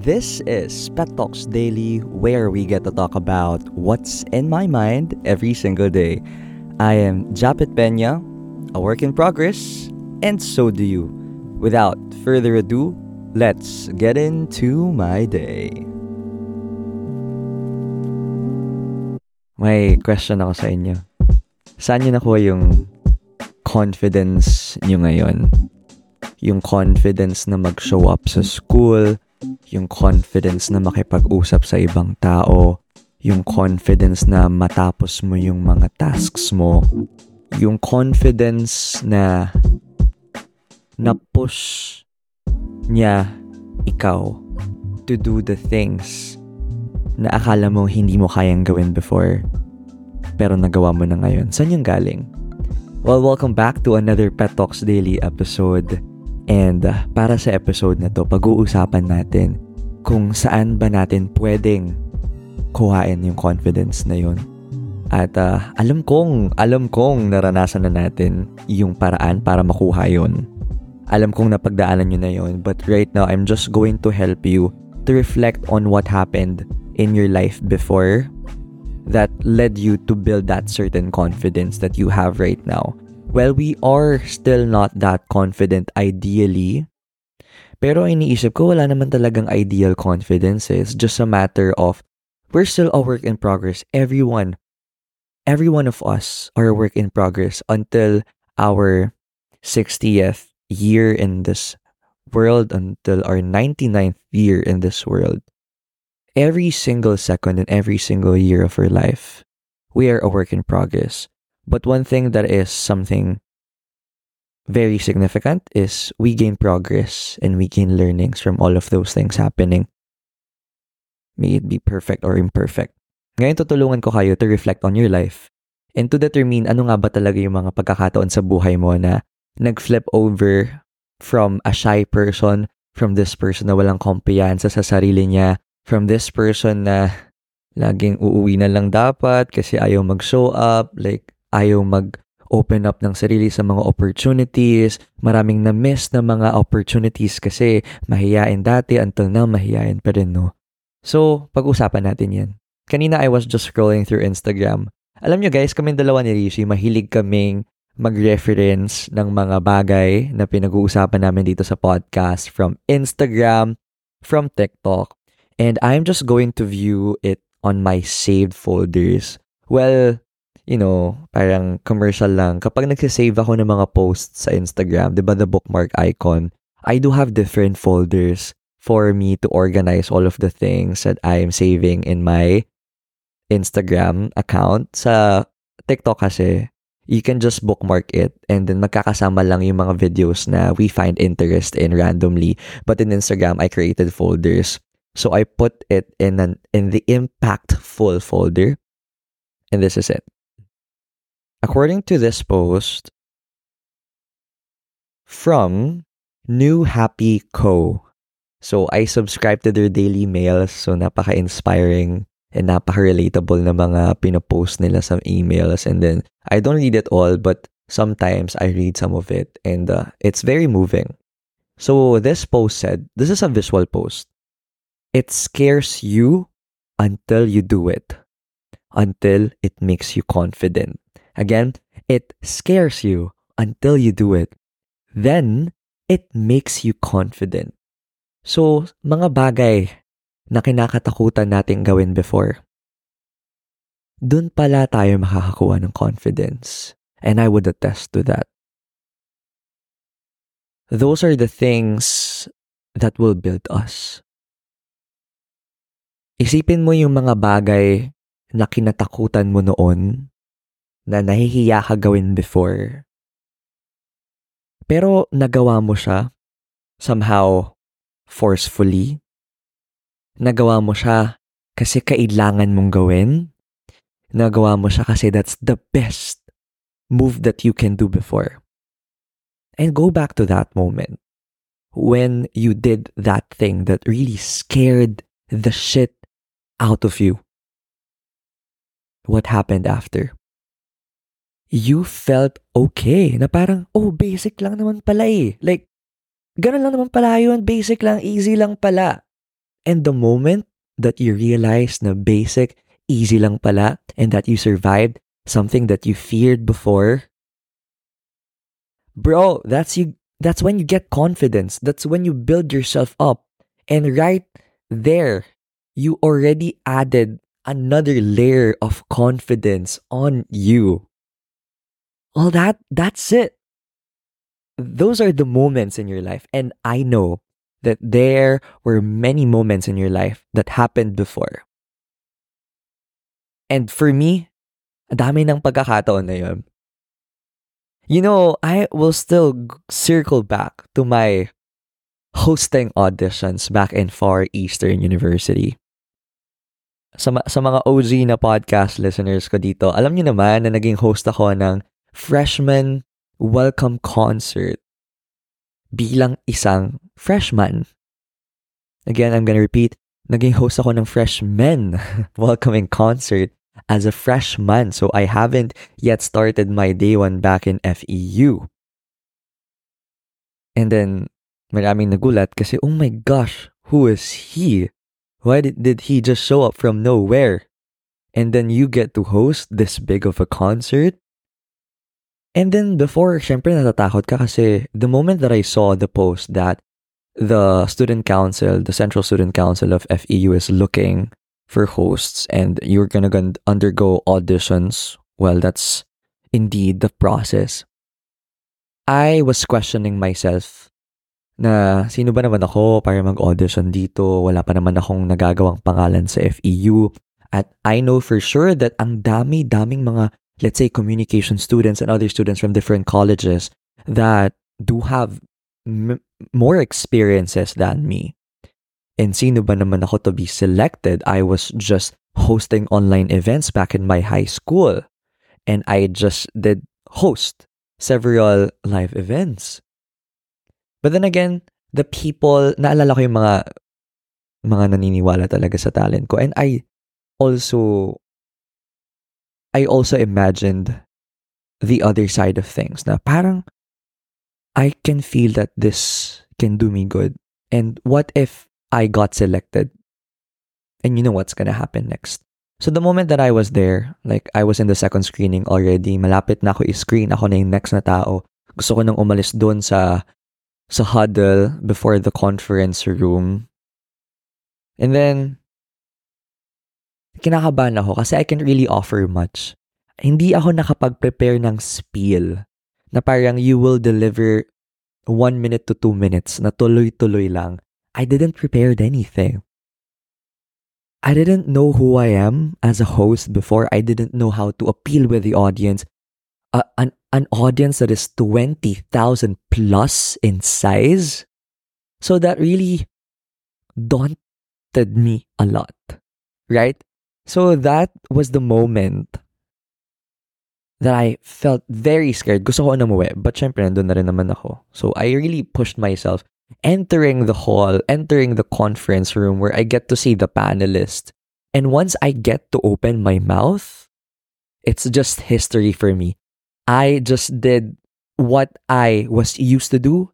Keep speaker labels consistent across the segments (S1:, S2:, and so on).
S1: This is Pet Talks Daily, where we get to talk about what's in my mind every single day. I am Japit Pena, a work in progress, and so do you. Without further ado, let's get into my day. May question ako sa inyo. Saan nyo nakuha yung confidence nyo ngayon? Yung confidence na mag-show up sa school, yung confidence na makipag-usap sa ibang tao, yung confidence na matapos mo yung mga tasks mo, yung confidence na na-push niya ikaw to do the things na akala mo hindi mo kayang gawin before pero nagawa mo na ngayon. Saan yung galing? Well, welcome back to another Pet Talks Daily episode. And uh, para sa episode na to, pag-uusapan natin kung saan ba natin pwedeng kuhain yung confidence na yun. At uh, alam kong, alam kong naranasan na natin yung paraan para makuha yun. Alam kong napagdaanan nyo na yun. But right now, I'm just going to help you to reflect on what happened in your life before that led you to build that certain confidence that you have right now. Well, we are still not that confident ideally. Pero iniisip ko, wala naman talagang ideal confidence. Eh. It's just a matter of, we're still a work in progress. Everyone, every one of us are a work in progress until our 60th year in this world, until our 99th year in this world every single second and every single year of our life, we are a work in progress. But one thing that is something very significant is we gain progress and we gain learnings from all of those things happening. May it be perfect or imperfect. Ngayon tutulungan ko kayo to reflect on your life and to determine ano nga ba talaga yung mga pagkakataon sa buhay mo na nag-flip over from a shy person, from this person na walang kumpiyansa sa sarili niya, from this person na laging uuwi na lang dapat kasi ayaw mag-show up, like ayaw mag open up ng sarili sa mga opportunities. Maraming na-miss na mga opportunities kasi mahiyain dati until now mahiyain pa rin, no? So, pag-usapan natin yan. Kanina I was just scrolling through Instagram. Alam nyo guys, kaming dalawa ni Rishi, mahilig kaming mag-reference ng mga bagay na pinag-uusapan namin dito sa podcast from Instagram, from TikTok, and I'm just going to view it on my saved folders. Well, you know, parang commercial lang. Kapag nagsisave ako ng mga posts sa Instagram, di ba the bookmark icon, I do have different folders for me to organize all of the things that I am saving in my Instagram account. Sa TikTok kasi, you can just bookmark it and then magkakasama lang yung mga videos na we find interest in randomly. But in Instagram, I created folders So I put it in an in the impactful folder. And this is it. According to this post from New Happy Co. So I subscribe to their daily mails. So napaka-inspiring and napaka-relatable na mga pinopost nila sa emails. And then I don't read it all, but sometimes I read some of it. And uh, it's very moving. So this post said, this is a visual post. It scares you until you do it, until it makes you confident. Again, it scares you until you do it. Then, it makes you confident. So, mga bagay na kinakatakutan nating gawin before, dun pala tayo makakakuha ng confidence. And I would attest to that. Those are the things that will build us. Isipin mo yung mga bagay na kinatakutan mo noon na nahihiya ka gawin before. Pero nagawa mo siya somehow forcefully. Nagawa mo siya kasi kailangan mong gawin. Nagawa mo siya kasi that's the best move that you can do before. And go back to that moment when you did that thing that really scared the shit out of you. What happened after? You felt okay na parang, oh, basic lang naman pala eh. Like, ganun lang naman pala yun, basic lang, easy lang pala. And the moment that you realize na basic, easy lang pala, and that you survived something that you feared before, bro, that's you that's when you get confidence. That's when you build yourself up. And right there, you already added another layer of confidence on you. All that, that's it. Those are the moments in your life. And I know that there were many moments in your life that happened before. And for me, dami ng pagkakataon na yun. You know, I will still circle back to my hosting auditions back in Far Eastern University. Sa, sa mga OG na podcast listeners ko dito, alam niyo naman na naging host ako ng freshman welcome concert bilang isang freshman. Again, I'm gonna repeat, naging host ako ng freshman welcoming concert as a freshman. So I haven't yet started my day one back in FEU. And then, maraming nagulat kasi, oh my gosh, who is he? Why did, did he just show up from nowhere? And then you get to host this big of a concert? And then before, syempre natatakot ka kasi the moment that I saw the post that the student council, the central student council of FEU is looking for hosts and you're gonna undergo auditions, well, that's indeed the process. I was questioning myself na sino ba naman ako para mag-audition dito? Wala pa naman akong nagagawang pangalan sa FEU. At I know for sure that ang dami-daming mga, let's say, communication students and other students from different colleges that do have m- more experiences than me. And sino ba naman ako to be selected? I was just hosting online events back in my high school. And I just did host several live events. But then again, the people, naalala ko yung mga mga naniniwala talaga sa talent ko. And I also I also imagined the other side of things na parang I can feel that this can do me good. And what if I got selected. And you know what's gonna happen next. So the moment that I was there, like I was in the second screening already, malapit na ako i-screen, ako na yung next na tao. Gusto ko nang umalis doon sa sa huddle before the conference room. And then, kinakabahan ako kasi I can't really offer much. Hindi ako nakapag-prepare ng spiel na parang you will deliver one minute to two minutes na tuloy-tuloy lang I didn't prepare anything. I didn't know who I am as a host before. I didn't know how to appeal with the audience. Uh, an, an audience that is 20,000 plus in size. So that really daunted me a lot. Right? So that was the moment that I felt very scared. Gusto ko na umuwi. But syempre, nandun na rin naman ako. So I really pushed myself entering the hall, entering the conference room where I get to see the panelists. And once I get to open my mouth, it's just history for me. I just did what I was used to do,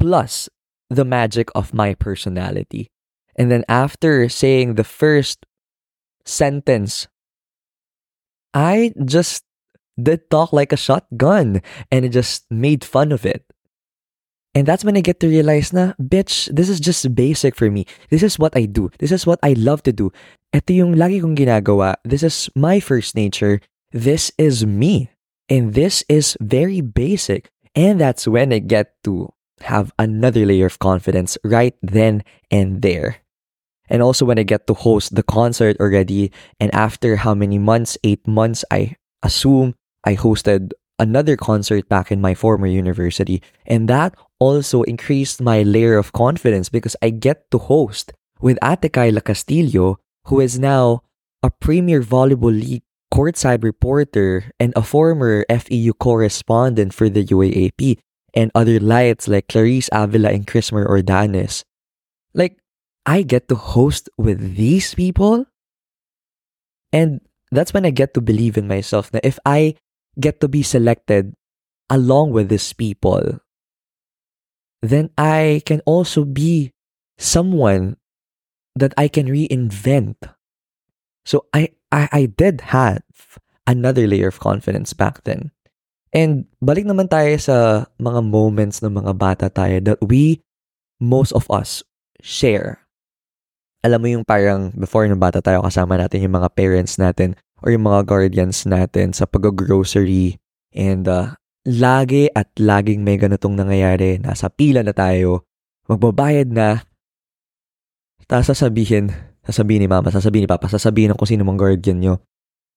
S1: plus the magic of my personality. And then after saying the first sentence, I just did talk like a shotgun and it just made fun of it. And that's when I get to realize na, bitch, this is just basic for me. This is what I do. This is what I love to do. Ito yung lagi kong ginagawa. This is my first nature. This is me. And this is very basic. And that's when I get to have another layer of confidence right then and there. And also when I get to host the concert already, and after how many months, eight months, I assume I hosted another concert back in my former university. And that also increased my layer of confidence because I get to host with Ate Kyla Castillo, who is now a Premier Volleyball League courtside reporter and a former FEU correspondent for the UAAP, and other lights like Clarice Avila and Chrismer Ordanes. Like, I get to host with these people. And that's when I get to believe in myself that if I get to be selected along with these people, then I can also be someone that I can reinvent. So I, I, I did have another layer of confidence back then. And balik naman tayo sa mga moments ng mga bata tayo that we, most of us, share. Alam mo yung parang before ng bata tayo kasama natin yung mga parents natin or yung mga guardians natin sa pag-grocery. And uh, lagi at laging may ganitong nangyayari. Nasa pila na tayo, magbabayad na, tapos sasabihin, sasabihin ni mama, sasabihin ni papa, sasabihin ng kung sino mong guardian nyo,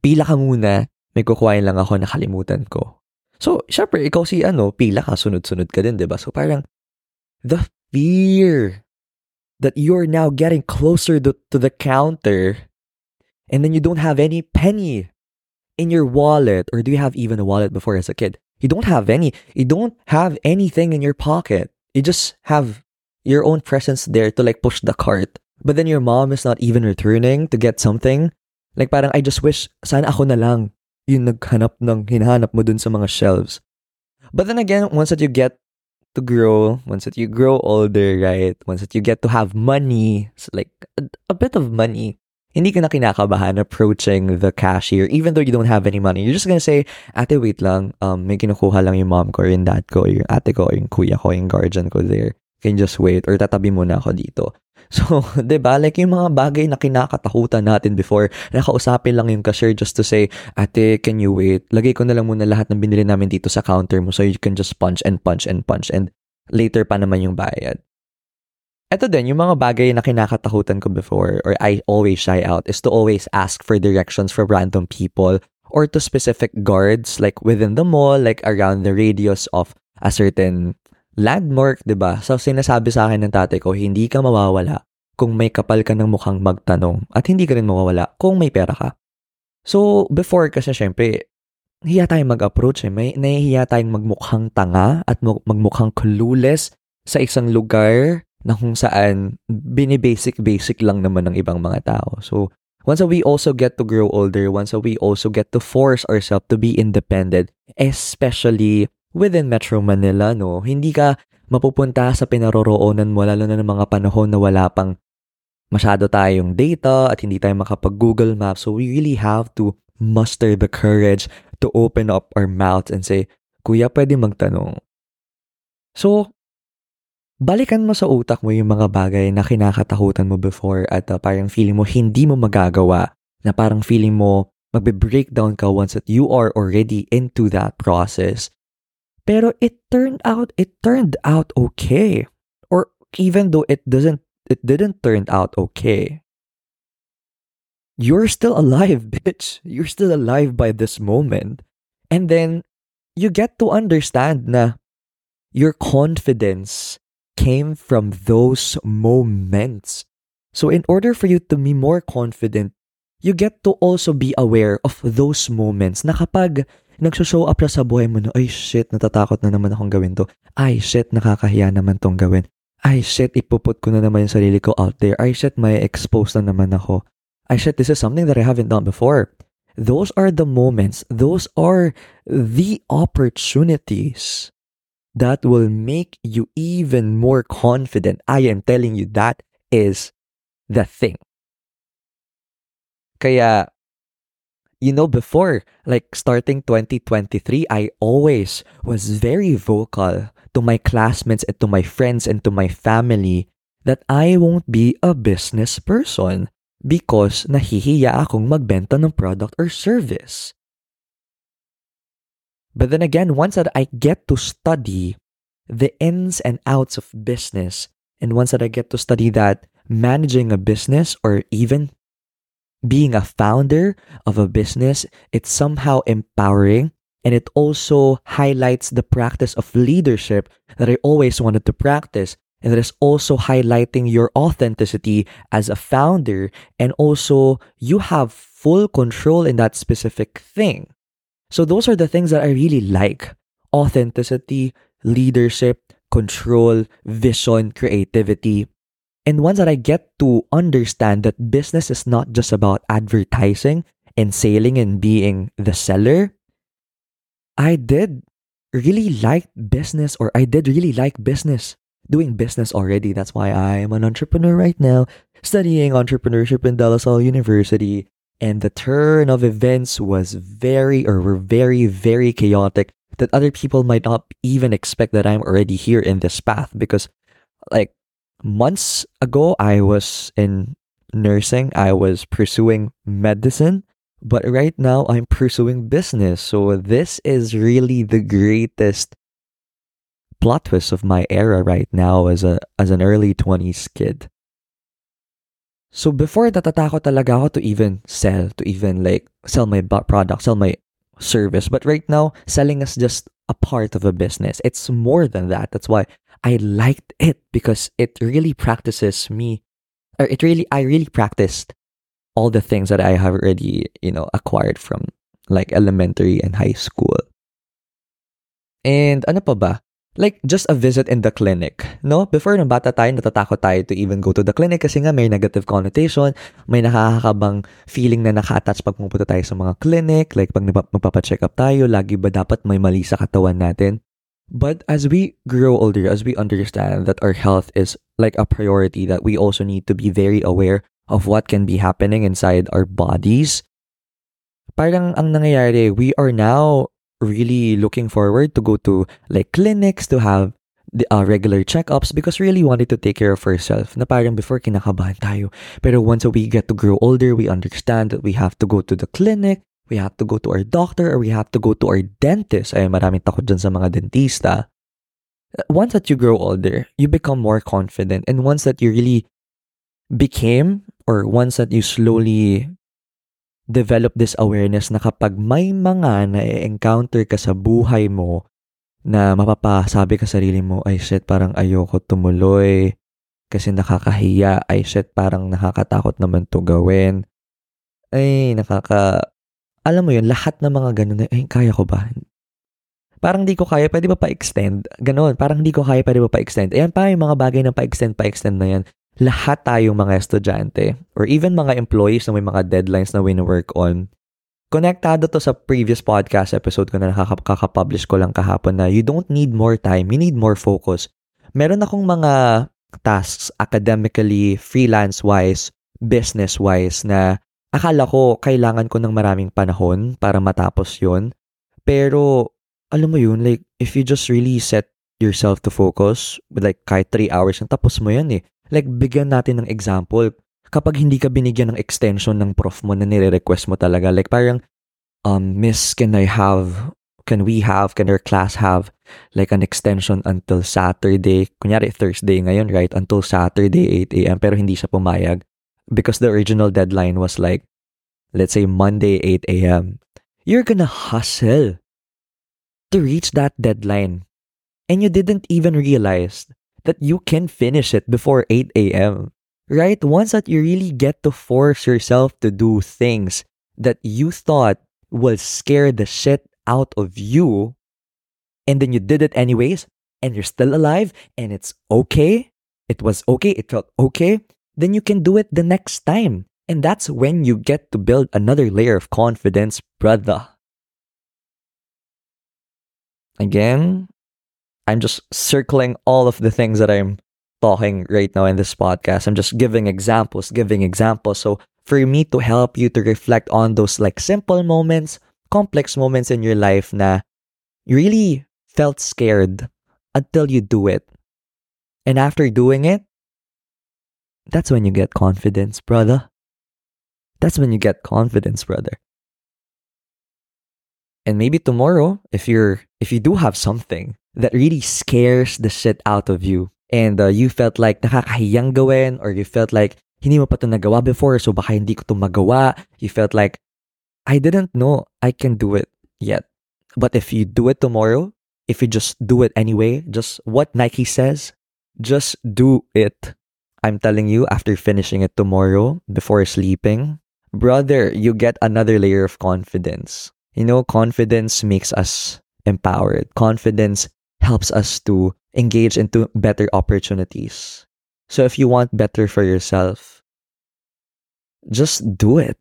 S1: pila ka muna, may kukuhain lang ako, nakalimutan ko. So, syempre, ikaw si ano, pila ka, sunod-sunod ka din, di ba? So, parang, the fear that you're now getting closer to, to the counter and then you don't have any penny in your wallet, or do you have even a wallet before as a kid? You don't have any. You don't have anything in your pocket. You just have your own presence there to like push the cart. But then your mom is not even returning to get something. Like parang I just wish sana ako na lang yung naghanap ng hinahanap mo dun sa mga shelves. But then again, once that you get to grow, once that you grow older, right? Once that you get to have money, so like a, a bit of money, hindi ka na kinakabahan approaching the cashier even though you don't have any money. You're just gonna say, ate, wait lang, um, may kinukuha lang yung mom ko or yung dad ko or yung ate ko or yung kuya ko, yung guardian ko there. Can just wait or tatabi muna ako dito. So, ba? Like yung mga bagay na kinakatakutan natin before, nakausapin lang yung cashier just to say, "Ate, can you wait? Lagay ko na lang muna lahat ng binili namin dito sa counter mo so you can just punch and punch and punch and later pa naman yung bayad." Ito din, yung mga bagay na kinakatakutan ko before or I always shy out is to always ask for directions from random people or to specific guards like within the mall, like around the radius of a certain landmark, 'di ba? So sinasabi sa akin ng tatay ko, hindi ka mawawala kung may kapal ka ng mukhang magtanong at hindi ka rin mawawala kung may pera ka. So before kasi syempre, hiya tayong mag-approach eh. May nahihiya tayong magmukhang tanga at magmukhang clueless sa isang lugar na kung saan binibasic-basic lang naman ng ibang mga tao. So, once we also get to grow older, once we also get to force ourselves to be independent, especially within Metro Manila, no? Hindi ka mapupunta sa pinaroroonan mo lalo na ng mga panahon na wala pang masyado tayong data at hindi tayo makapag-Google Maps. So we really have to muster the courage to open up our mouths and say, Kuya, pwede magtanong. So, balikan mo sa utak mo yung mga bagay na kinakatakutan mo before at uh, parang feeling mo hindi mo magagawa, na parang feeling mo magbe-breakdown ka once that you are already into that process. Pero it turned out, it turned out okay. Or even though it doesn't, it didn't turn out okay. You're still alive, bitch. You're still alive by this moment. And then, you get to understand na your confidence came from those moments. So, in order for you to be more confident, you get to also be aware of those moments na kapag nagsushow up na sa buhay mo na, ay shit, natatakot na naman akong gawin to. Ay shit, nakakahiya naman tong gawin. Ay shit, ipuput ko na naman yung sarili ko out there. Ay shit, may expose na naman ako. Ay shit, this is something that I haven't done before. Those are the moments, those are the opportunities that will make you even more confident. I am telling you, that is the thing. Kaya, you know, before, like starting 2023, I always was very vocal to my classmates and to my friends and to my family that I won't be a business person because nahihiya akong magbenta ng product or service. But then again, once that I get to study the ins and outs of business, and once that I get to study that managing a business or even being a founder of a business, it's somehow empowering and it also highlights the practice of leadership that I always wanted to practice. And that is also highlighting your authenticity as a founder. And also, you have full control in that specific thing. So, those are the things that I really like authenticity, leadership, control, vision, creativity. And once that I get to understand that business is not just about advertising and selling and being the seller, I did really like business or I did really like business doing business already. That's why I'm an entrepreneur right now, studying entrepreneurship in De La Salle University. And the turn of events was very, or were very, very chaotic that other people might not even expect that I'm already here in this path because, like, months ago, I was in nursing, I was pursuing medicine, but right now I'm pursuing business. So, this is really the greatest plot twist of my era right now as a as an early 20s kid. So before natatakot talaga ako to even sell, to even like sell my product, sell my service. But right now, selling is just a part of a business. It's more than that. That's why I liked it because it really practices me or it really I really practiced all the things that I have already, you know, acquired from like elementary and high school. And ano pa ba? like just a visit in the clinic, no? Before nung bata tayo, natatakot tayo to even go to the clinic kasi nga may negative connotation, may nakakabang feeling na naka-attach pag pumunta tayo sa mga clinic, like pag magpapacheck up tayo, lagi ba dapat may mali sa katawan natin? But as we grow older, as we understand that our health is like a priority, that we also need to be very aware of what can be happening inside our bodies, parang ang nangyayari, we are now really looking forward to go to like clinics to have the uh, regular checkups because really wanted to take care of herself. Na parang before kinakabahan tayo. Pero once we get to grow older, we understand that we have to go to the clinic, we have to go to our doctor, or we have to go to our dentist. Ay, maraming takot dyan sa mga dentista. Once that you grow older, you become more confident. And once that you really became, or once that you slowly develop this awareness na kapag may mga na-encounter ka sa buhay mo na mapapasabi ka sarili mo, ay shit, parang ayoko tumuloy kasi nakakahiya, ay shit, parang nakakatakot naman to gawin. Ay, nakaka... Alam mo yun, lahat ng mga ganun, ay, kaya ko ba? Parang di ko kaya, pwede ba pa-extend? Ganon, parang di ko kaya, pwede ba pa-extend? Ayan pa, yung mga bagay na pa-extend, pa-extend na yan lahat tayong mga estudyante or even mga employees na may mga deadlines na wino-work on, konektado to sa previous podcast episode ko na nakaka-publish ko lang kahapon na you don't need more time, you need more focus. Meron akong mga tasks academically, freelance-wise, business-wise na akala ko kailangan ko ng maraming panahon para matapos yon Pero, alam mo yun, like, if you just really set yourself to focus, like kahit 3 hours, tapos mo yan eh. Like, bigyan natin ng example. Kapag hindi ka binigyan ng extension ng prof mo na nire-request mo talaga, like parang, um, Miss, can I have, can we have, can our class have, like an extension until Saturday, kunyari Thursday ngayon, right? Until Saturday, 8 a.m. Pero hindi siya pumayag. Because the original deadline was like, let's say Monday, 8 a.m. You're gonna hustle to reach that deadline. And you didn't even realize that you can finish it before 8 a.m. Right? Once that you really get to force yourself to do things that you thought will scare the shit out of you, and then you did it anyways, and you're still alive, and it's okay, it was okay, it felt okay, then you can do it the next time. And that's when you get to build another layer of confidence, brother. Again, I'm just circling all of the things that I'm talking right now in this podcast. I'm just giving examples, giving examples. So for me to help you to reflect on those like simple moments, complex moments in your life na you really felt scared until you do it. And after doing it, that's when you get confidence, brother. That's when you get confidence, brother. And maybe tomorrow, if you're if you do have something that really scares the shit out of you. And uh, you felt like nakakahiyang gawin or you felt like hindi mo pa ito nagawa before so baka hindi ko ito magawa. You felt like, I didn't know I can do it yet. But if you do it tomorrow, if you just do it anyway, just what Nike says, just do it. I'm telling you, after finishing it tomorrow, before sleeping, brother, you get another layer of confidence. You know, confidence makes us empowered. Confidence helps us to engage into better opportunities. So if you want better for yourself, just do it.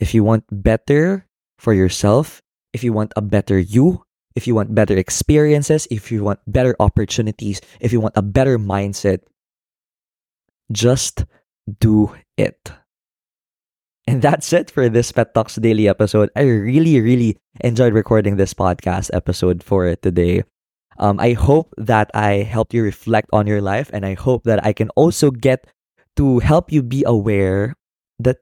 S1: If you want better for yourself, if you want a better you, if you want better experiences, if you want better opportunities, if you want a better mindset, just do it. And that's it for this Pet Talks Daily episode. I really, really enjoyed recording this podcast episode for today. Um, I hope that I helped you reflect on your life, and I hope that I can also get to help you be aware that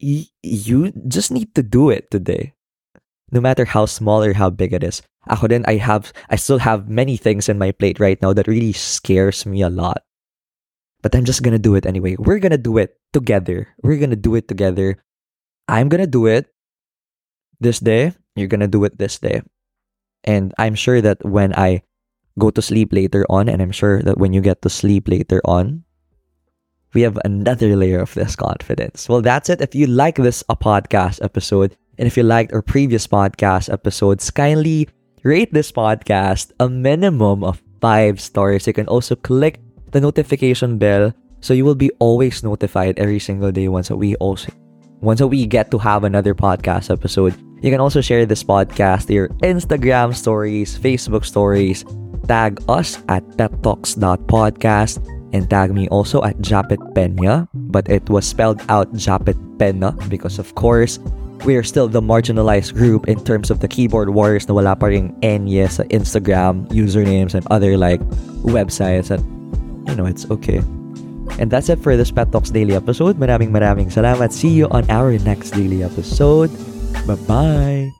S1: y- you just need to do it today. No matter how small or how big it is. Ako din, I have, I still have many things in my plate right now that really scares me a lot. But I'm just gonna do it anyway. We're gonna do it together. We're gonna do it together. I'm gonna do it this day. You're gonna do it this day. And I'm sure that when I go to sleep later on, and I'm sure that when you get to sleep later on, we have another layer of this confidence. Well, that's it. If you like this a podcast episode, and if you liked our previous podcast episodes, kindly rate this podcast a minimum of five stars. You can also click the notification bell so you will be always notified every single day once we also once we get to have another podcast episode. You can also share this podcast to your Instagram stories, Facebook stories. Tag us at pettalks.podcast and tag me also at Japet Pena, but it was spelled out Japet Pena because of course, we are still the marginalized group in terms of the keyboard warriors na wala pa ring Enye sa Instagram usernames and other like websites and you know, it's okay. And that's it for this Pet Talks Daily episode. Maraming maraming salamat. See you on our next daily episode. Bye-bye.